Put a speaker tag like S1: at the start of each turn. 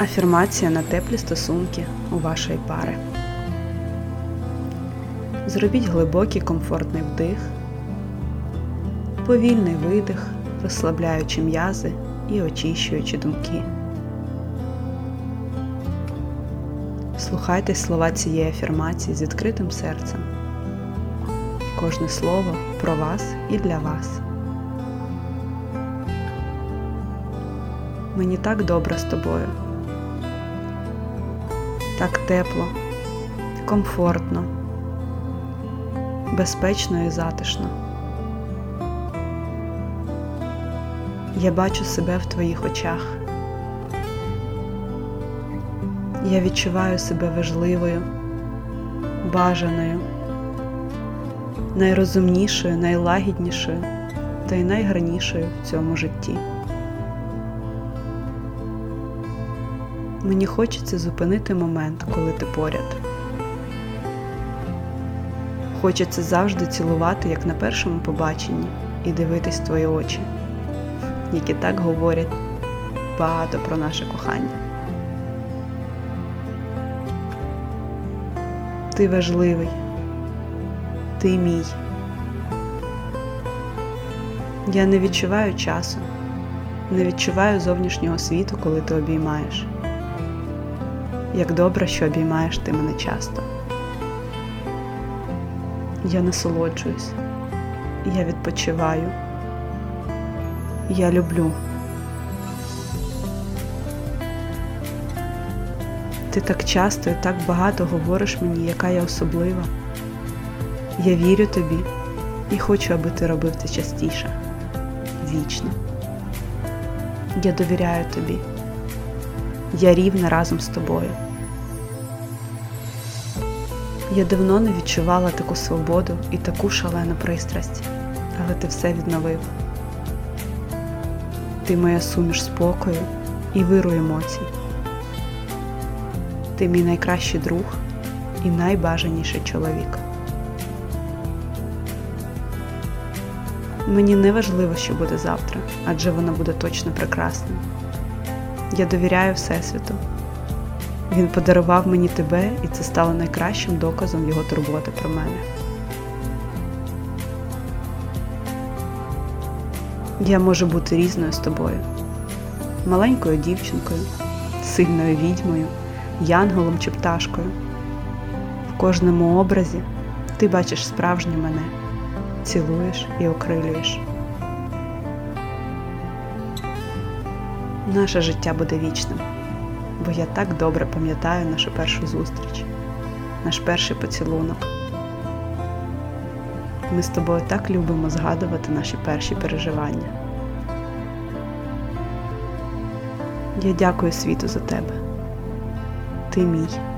S1: Афірмація на теплі стосунки у вашої пари. Зробіть глибокий комфортний вдих, повільний видих, розслабляючи м'язи і очищуючи думки. Слухайте слова цієї афірмації з відкритим серцем. Кожне слово про вас і для вас. Мені так добре з тобою. Так тепло, комфортно, безпечно і затишно. Я бачу себе в твоїх очах. Я відчуваю себе важливою, бажаною, найрозумнішою, найлагіднішою та й найгарнішою в цьому житті. Мені хочеться зупинити момент, коли ти поряд. Хочеться завжди цілувати, як на першому побаченні, і дивитись твої очі, які так говорять багато про наше кохання. Ти важливий, ти мій. Я не відчуваю часу, не відчуваю зовнішнього світу, коли ти обіймаєш. Як добре, що обіймаєш ти мене часто. Я насолоджуюсь, я відпочиваю, я люблю. Ти так часто і так багато говориш мені, яка я особлива. Я вірю тобі і хочу, аби ти робив це частіше, вічно. Я довіряю тобі. Я рівна разом з тобою. Я давно не відчувала таку свободу і таку шалену пристрасть, але ти все відновив. Ти моя суміш спокою і виру емоцій. Ти мій найкращий друг і найбажаніший чоловік. Мені не важливо, що буде завтра, адже воно буде точно прекрасним. Я довіряю Всесвіту. Він подарував мені тебе, і це стало найкращим доказом його турботи про мене. Я можу бути різною з тобою, маленькою дівчинкою, сильною відьмою, янголом чи пташкою. В кожному образі ти бачиш справжню мене, цілуєш і окрилюєш. Наше життя буде вічним, бо я так добре пам'ятаю нашу першу зустріч, наш перший поцілунок. Ми з тобою так любимо згадувати наші перші переживання. Я дякую світу за тебе. Ти мій.